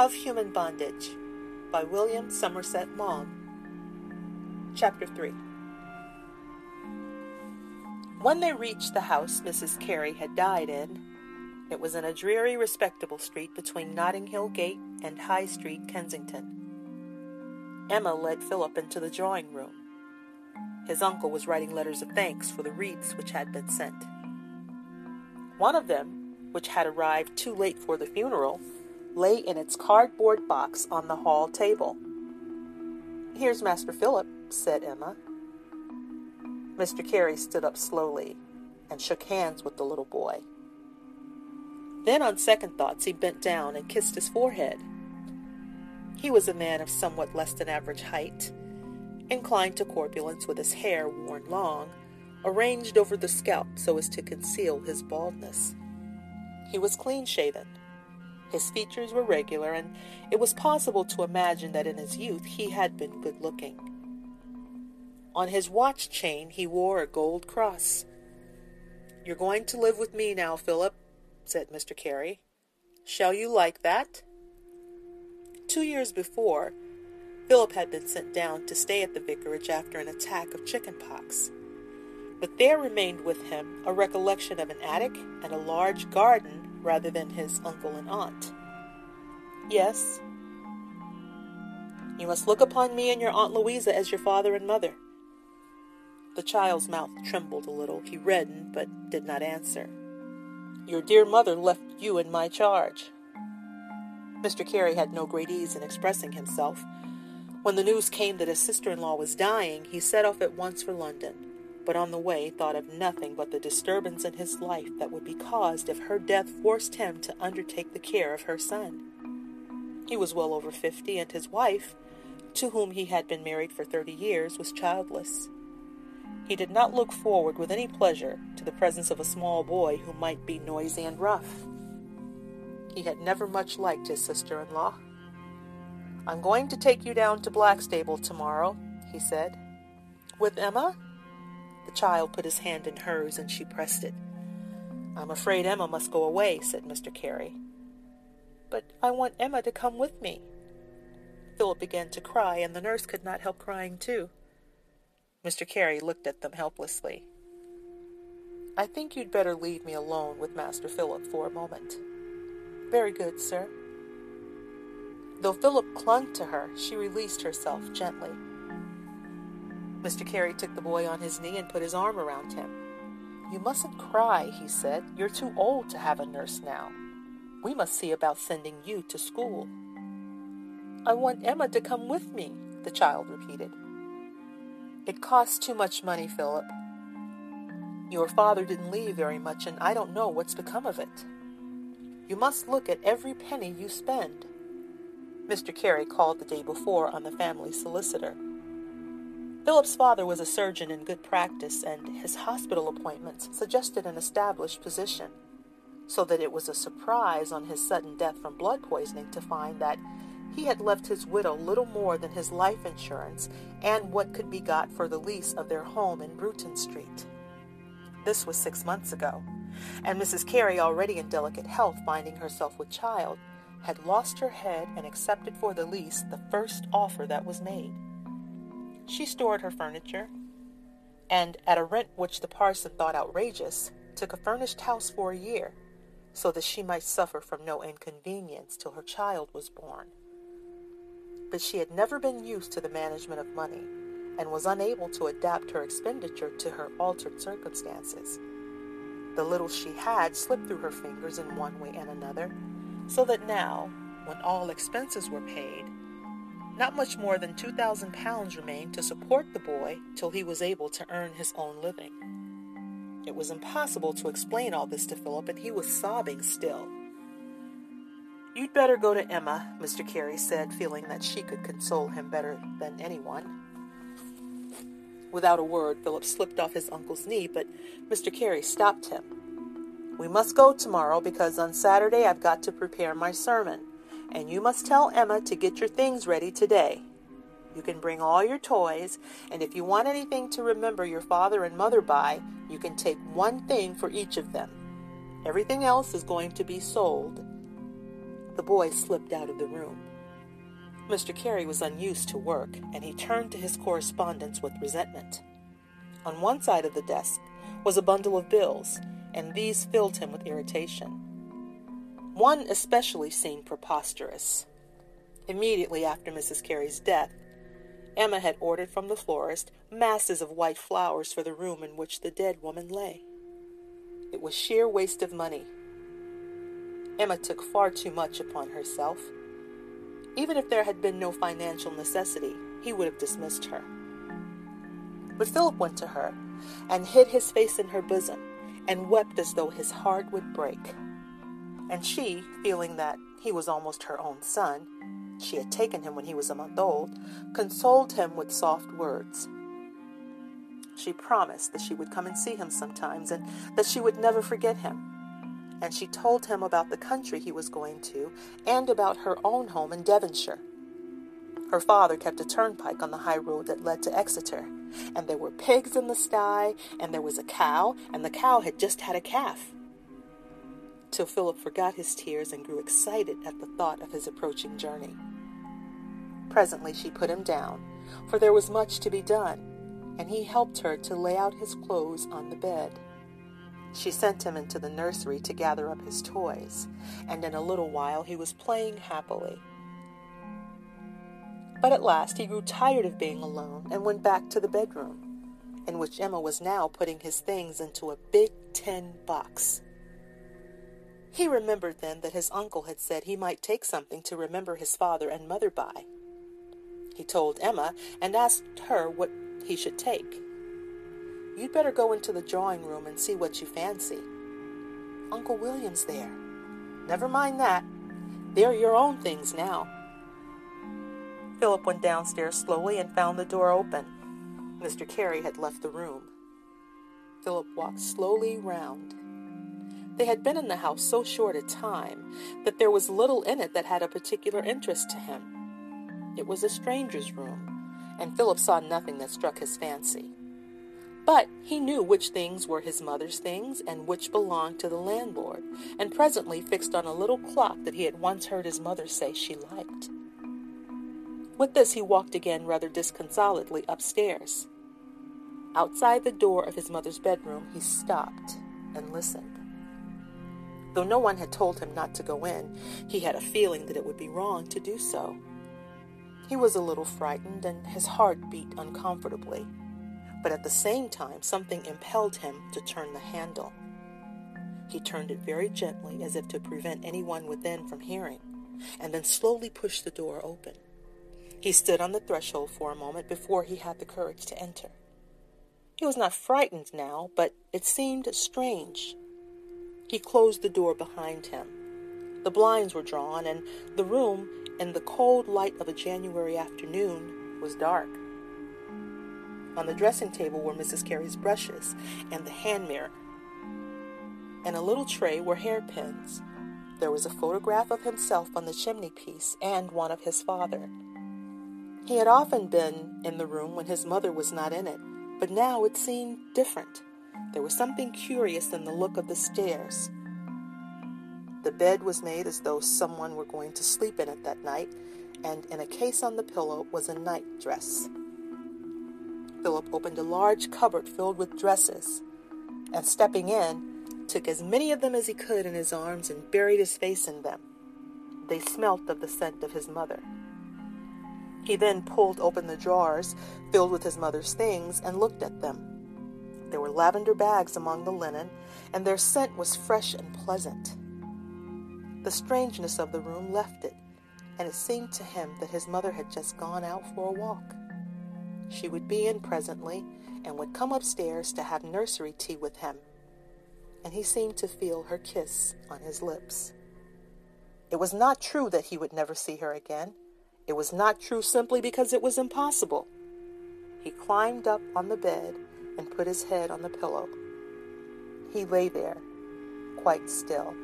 of Human Bondage by William Somerset Maugham. Chapter 3 When they reached the house Mrs. Carey had died in, it was in a dreary, respectable street between Notting Hill Gate and High Street, Kensington. Emma led Philip into the drawing room. His uncle was writing letters of thanks for the wreaths which had been sent. One of them, which had arrived too late for the funeral, lay in its cardboard box on the hall table. Here's Master Philip, said Emma. Mr. Carey stood up slowly and shook hands with the little boy. Then, on second thoughts, he bent down and kissed his forehead. He was a man of somewhat less than average height, inclined to corpulence with his hair worn long, arranged over the scalp so as to conceal his baldness. He was clean shaven, his features were regular, and it was possible to imagine that in his youth he had been good looking. On his watch chain he wore a gold cross. You're going to live with me now, Philip, said Mr. Carey. Shall you like that? Two years before, Philip had been sent down to stay at the vicarage after an attack of chicken pox. But there remained with him a recollection of an attic and a large garden rather than his uncle and aunt. Yes. You must look upon me and your Aunt Louisa as your father and mother. The child's mouth trembled a little. He reddened, but did not answer. Your dear mother left you in my charge. Mr. Carey had no great ease in expressing himself. When the news came that his sister in law was dying, he set off at once for London but on the way thought of nothing but the disturbance in his life that would be caused if her death forced him to undertake the care of her son. He was well over fifty, and his wife, to whom he had been married for thirty years, was childless. He did not look forward with any pleasure to the presence of a small boy who might be noisy and rough. He had never much liked his sister in law. I'm going to take you down to Blackstable tomorrow, he said. With Emma? The child put his hand in hers and she pressed it. I'm afraid Emma must go away, said Mr. Carey. But I want Emma to come with me. Philip began to cry, and the nurse could not help crying too. Mr. Carey looked at them helplessly. I think you'd better leave me alone with Master Philip for a moment. Very good, sir. Though Philip clung to her, she released herself gently. Mr. Carey took the boy on his knee and put his arm around him. You mustn't cry, he said. You're too old to have a nurse now. We must see about sending you to school. I want Emma to come with me, the child repeated. It costs too much money, Philip. Your father didn't leave very much, and I don't know what's become of it. You must look at every penny you spend. Mr. Carey called the day before on the family solicitor. Philip's father was a surgeon in good practice, and his hospital appointments suggested an established position, so that it was a surprise on his sudden death from blood poisoning to find that he had left his widow little more than his life insurance and what could be got for the lease of their home in Bruton Street. This was six months ago, and Mrs. Carey, already in delicate health, finding herself with child, had lost her head and accepted for the lease the first offer that was made. She stored her furniture, and at a rent which the parson thought outrageous, took a furnished house for a year, so that she might suffer from no inconvenience till her child was born. But she had never been used to the management of money, and was unable to adapt her expenditure to her altered circumstances. The little she had slipped through her fingers in one way and another, so that now, when all expenses were paid, not much more than two thousand pounds remained to support the boy till he was able to earn his own living. It was impossible to explain all this to Philip, and he was sobbing still. You'd better go to Emma, Mr. Carey said, feeling that she could console him better than anyone. Without a word, Philip slipped off his uncle's knee, but Mr. Carey stopped him. We must go tomorrow because on Saturday I've got to prepare my sermon and you must tell Emma to get your things ready today. You can bring all your toys, and if you want anything to remember your father and mother by, you can take one thing for each of them. Everything else is going to be sold. the boy slipped out of the room. Mr. Carey was unused to work, and he turned to his correspondence with resentment. On one side of the desk was a bundle of bills, and these filled him with irritation. One especially seemed preposterous. Immediately after Mrs. Carey's death, Emma had ordered from the florist masses of white flowers for the room in which the dead woman lay. It was sheer waste of money. Emma took far too much upon herself. Even if there had been no financial necessity, he would have dismissed her. But Philip went to her and hid his face in her bosom and wept as though his heart would break. And she, feeling that he was almost her own son, she had taken him when he was a month old, consoled him with soft words. She promised that she would come and see him sometimes and that she would never forget him. And she told him about the country he was going to and about her own home in Devonshire. Her father kept a turnpike on the high road that led to Exeter, and there were pigs in the sty, and there was a cow, and the cow had just had a calf. Till Philip forgot his tears and grew excited at the thought of his approaching journey. Presently she put him down, for there was much to be done, and he helped her to lay out his clothes on the bed. She sent him into the nursery to gather up his toys, and in a little while he was playing happily. But at last he grew tired of being alone and went back to the bedroom, in which Emma was now putting his things into a big tin box. He remembered then that his uncle had said he might take something to remember his father and mother by. He told Emma and asked her what he should take. You'd better go into the drawing room and see what you fancy. Uncle William's there. Never mind that. They're your own things now. Philip went downstairs slowly and found the door open. Mr. Carey had left the room. Philip walked slowly round. They had been in the house so short a time that there was little in it that had a particular interest to him. It was a stranger's room, and Philip saw nothing that struck his fancy. But he knew which things were his mother's things and which belonged to the landlord, and presently fixed on a little clock that he had once heard his mother say she liked. With this, he walked again rather disconsolately upstairs. Outside the door of his mother's bedroom, he stopped and listened. Though no one had told him not to go in, he had a feeling that it would be wrong to do so. He was a little frightened, and his heart beat uncomfortably. But at the same time, something impelled him to turn the handle. He turned it very gently, as if to prevent anyone within from hearing, and then slowly pushed the door open. He stood on the threshold for a moment before he had the courage to enter. He was not frightened now, but it seemed strange. He closed the door behind him. The blinds were drawn, and the room, in the cold light of a January afternoon, was dark. On the dressing table were Mrs. Carey's brushes and the hand mirror. In a little tray were hairpins. There was a photograph of himself on the chimney piece and one of his father. He had often been in the room when his mother was not in it, but now it seemed different. There was something curious in the look of the stairs. The bed was made as though someone were going to sleep in it that night, and in a case on the pillow was a night dress. Philip opened a large cupboard filled with dresses, and stepping in, took as many of them as he could in his arms and buried his face in them. They smelt of the scent of his mother. He then pulled open the drawers filled with his mother's things and looked at them. There were lavender bags among the linen, and their scent was fresh and pleasant. The strangeness of the room left it, and it seemed to him that his mother had just gone out for a walk. She would be in presently, and would come upstairs to have nursery tea with him, and he seemed to feel her kiss on his lips. It was not true that he would never see her again. It was not true simply because it was impossible. He climbed up on the bed and put his head on the pillow. He lay there, quite still.